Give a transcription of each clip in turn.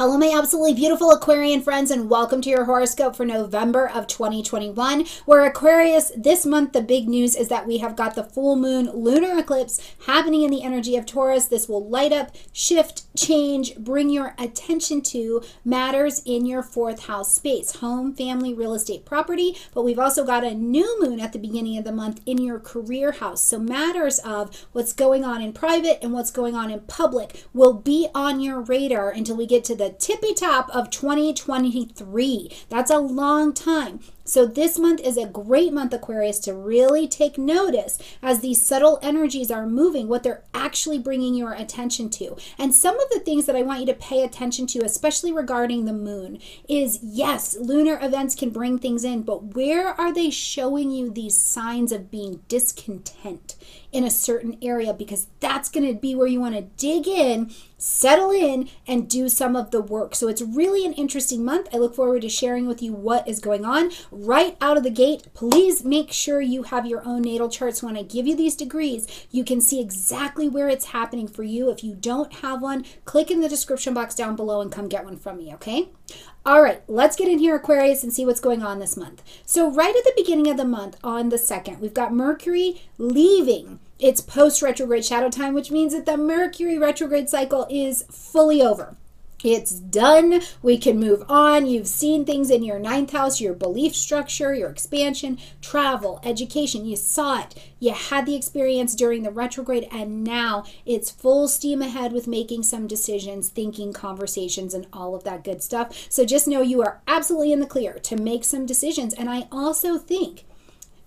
Hello, my absolutely beautiful Aquarian friends, and welcome to your horoscope for November of 2021. Where Aquarius, this month, the big news is that we have got the full moon lunar eclipse happening in the energy of Taurus. This will light up, shift, change, bring your attention to matters in your fourth house space home, family, real estate, property. But we've also got a new moon at the beginning of the month in your career house. So, matters of what's going on in private and what's going on in public will be on your radar until we get to the tippy top of 2023. That's a long time. So, this month is a great month, Aquarius, to really take notice as these subtle energies are moving, what they're actually bringing your attention to. And some of the things that I want you to pay attention to, especially regarding the moon, is yes, lunar events can bring things in, but where are they showing you these signs of being discontent in a certain area? Because that's going to be where you want to dig in, settle in, and do some of the work. So, it's really an interesting month. I look forward to sharing with you what is going on right out of the gate, please make sure you have your own natal charts. When I give you these degrees, you can see exactly where it's happening for you. If you don't have one, click in the description box down below and come get one from me, okay? All right, let's get in here, Aquarius, and see what's going on this month. So, right at the beginning of the month, on the 2nd, we've got Mercury leaving its post retrograde shadow time, which means that the Mercury retrograde cycle is fully over. It's done. We can move on. You've seen things in your ninth house, your belief structure, your expansion, travel, education. You saw it. You had the experience during the retrograde, and now it's full steam ahead with making some decisions, thinking, conversations, and all of that good stuff. So just know you are absolutely in the clear to make some decisions. And I also think,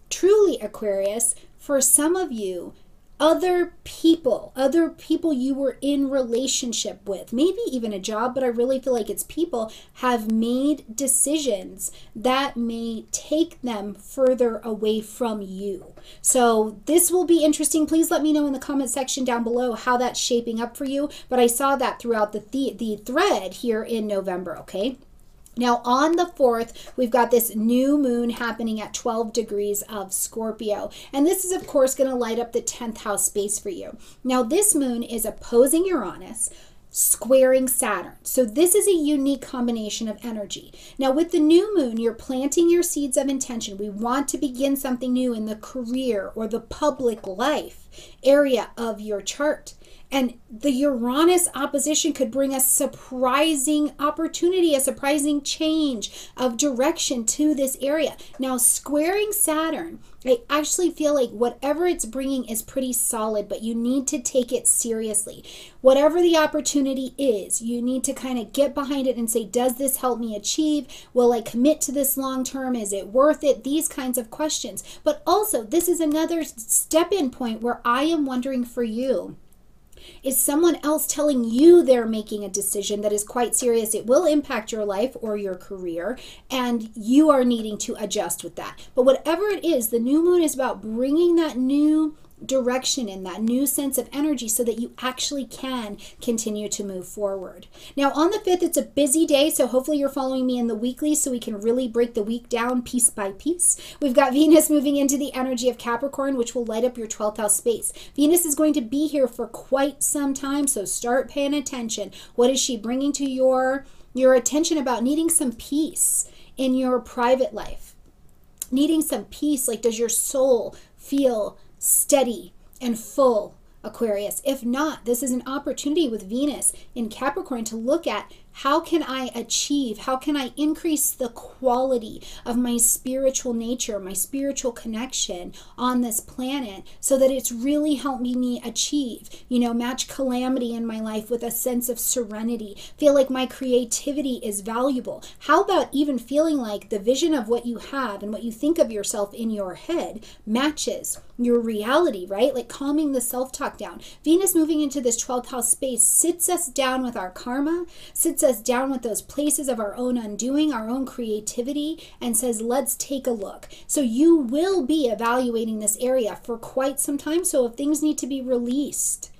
truly, Aquarius, for some of you, other people, other people you were in relationship with, maybe even a job, but I really feel like it's people have made decisions that may take them further away from you. So this will be interesting. Please let me know in the comment section down below how that's shaping up for you. But I saw that throughout the the, the thread here in November, okay? Now, on the 4th, we've got this new moon happening at 12 degrees of Scorpio. And this is, of course, going to light up the 10th house space for you. Now, this moon is opposing Uranus, squaring Saturn. So, this is a unique combination of energy. Now, with the new moon, you're planting your seeds of intention. We want to begin something new in the career or the public life area of your chart. And the Uranus opposition could bring a surprising opportunity, a surprising change of direction to this area. Now, squaring Saturn, I actually feel like whatever it's bringing is pretty solid, but you need to take it seriously. Whatever the opportunity is, you need to kind of get behind it and say, Does this help me achieve? Will I commit to this long term? Is it worth it? These kinds of questions. But also, this is another step in point where I am wondering for you is someone else telling you they're making a decision that is quite serious. It will impact your life or your career, and you are needing to adjust with that. But whatever it is, the new moon is about bringing that new direction in that new sense of energy so that you actually can continue to move forward. Now, on the 5th, it's a busy day, so hopefully you're following me in the weekly so we can really break the week down piece by piece. We've got Venus moving into the energy of Capricorn, which will light up your 12th house space. Venus is going to be here for quite some time, so start paying attention. What is she bringing to your your attention about needing some peace in your private life? Needing some peace, like does your soul feel steady, and full Aquarius. If not, this is an opportunity with Venus in Capricorn to look at how can I achieve, how can I increase the quality of my spiritual nature, my spiritual connection on this planet so that it's really helping me achieve, you know, match calamity in my life with a sense of serenity, feel like my creativity is valuable. How about even feeling like the vision of what you have and what you think of yourself in your head matches your reality, right? Like calming the self talk down. Venus moving into this 12th house space sits us down with our karma, sits us down with those places of our own undoing, our own creativity, and says, let's take a look. So you will be evaluating this area for quite some time. So if things need to be released,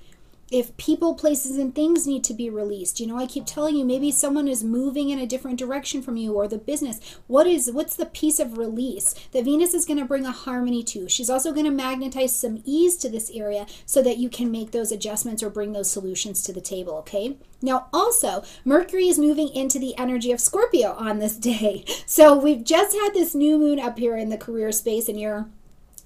if people, places, and things need to be released. You know, I keep telling you maybe someone is moving in a different direction from you or the business. What is what's the piece of release that Venus is going to bring a harmony to? She's also going to magnetize some ease to this area so that you can make those adjustments or bring those solutions to the table, okay? Now, also, Mercury is moving into the energy of Scorpio on this day. So, we've just had this new moon up here in the career space, and you're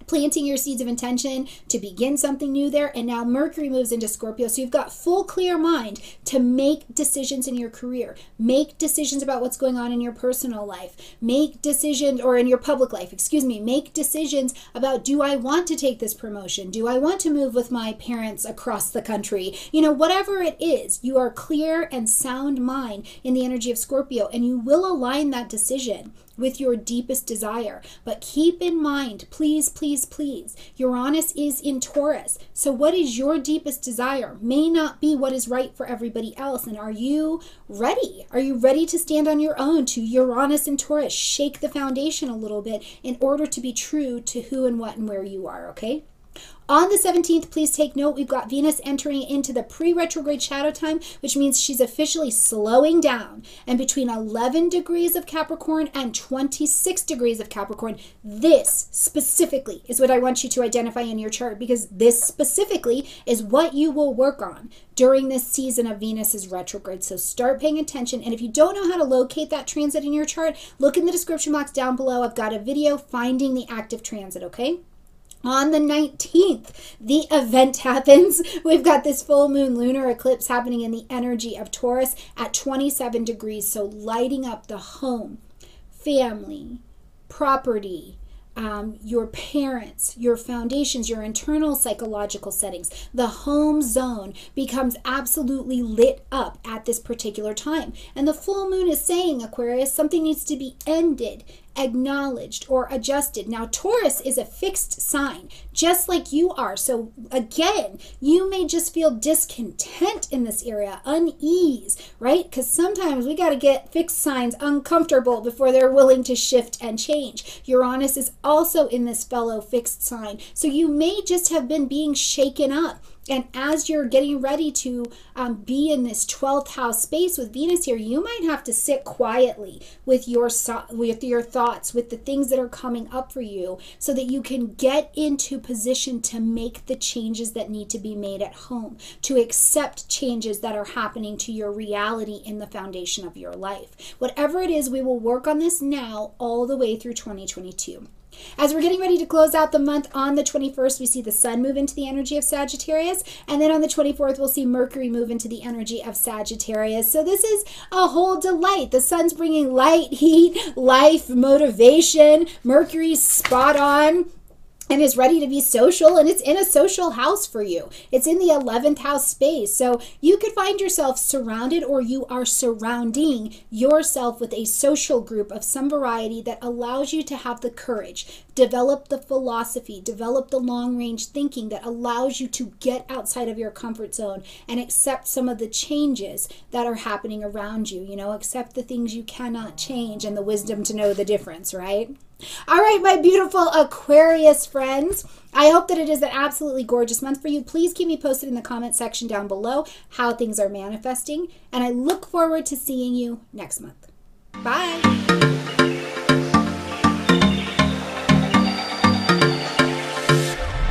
planting your seeds of intention to begin something new there. And now Mercury moves into Scorpio. So you've got full clear mind to make decisions in your career, make decisions about what's going on in your personal life, make decisions, or in your public life, excuse me, make decisions about do I want to take this promotion? Do I want to move with my parents across the country? You know, whatever it is, you are clear and sound mind in the energy of Scorpio, and you will align that decision with your deepest desire. But keep in mind, please, please, please, Uranus is in Taurus. So, what is your deepest desire may not be what is right for everybody else. And are you ready? Are you ready to stand on your own to Uranus and Taurus? Shake the foundation a little bit in order to be true to who and what and where you are, okay? On the 17th, please take note, we've got Venus entering into the pre retrograde shadow time, which means she's officially slowing down. And between 11 degrees of Capricorn and 26 degrees of Capricorn, this specifically is what I want you to identify in your chart because this specifically is what you will work on during this season of Venus's retrograde. So start paying attention. And if you don't know how to locate that transit in your chart, look in the description box down below. I've got a video finding the active transit, okay? On the 19th, the event happens. We've got this full moon lunar eclipse happening in the energy of Taurus at 27 degrees. So, lighting up the home, family, property, um, your parents, your foundations, your internal psychological settings. The home zone becomes absolutely lit up at this particular time. And the full moon is saying, Aquarius, something needs to be ended acknowledged or adjusted. Now, Taurus is a fixed sign, just like you are. So, again, you may just feel discontent in this area, unease, right? Because sometimes we got to get fixed signs uncomfortable before they're willing to shift and change. Uranus is also in this fellow fixed sign. So, you may just have been being shaken up and as you're getting ready to um, be in this 12th house space with Venus here, you might have to sit quietly with your with your thoughts, with the things that are coming up for you, so that you can get into position to make the changes that need to be made at home, to accept changes that are happening to your reality in the foundation of your life. Whatever it is, we will work on this now all the way through 2022. As we're getting ready to close out the month on the 21st, we see the sun move into the energy of Sagittarius. And then on the 24th, we'll see Mercury move into the energy of Sagittarius. So this is a whole delight. The sun's bringing light, heat, life, motivation. Mercury's spot on and is ready to be social and it's in a social house for you. It's in the 11th house space. So you could find yourself surrounded or you are surrounding yourself with a social group of some variety that allows you to have the courage, develop the philosophy, develop the long range thinking that allows you to get outside of your comfort zone and accept some of the changes that are happening around you. You know, accept the things you cannot change and the wisdom to know the difference, right? All right, my beautiful Aquarius friends. I hope that it is an absolutely gorgeous month for you. Please keep me posted in the comment section down below how things are manifesting. And I look forward to seeing you next month. Bye.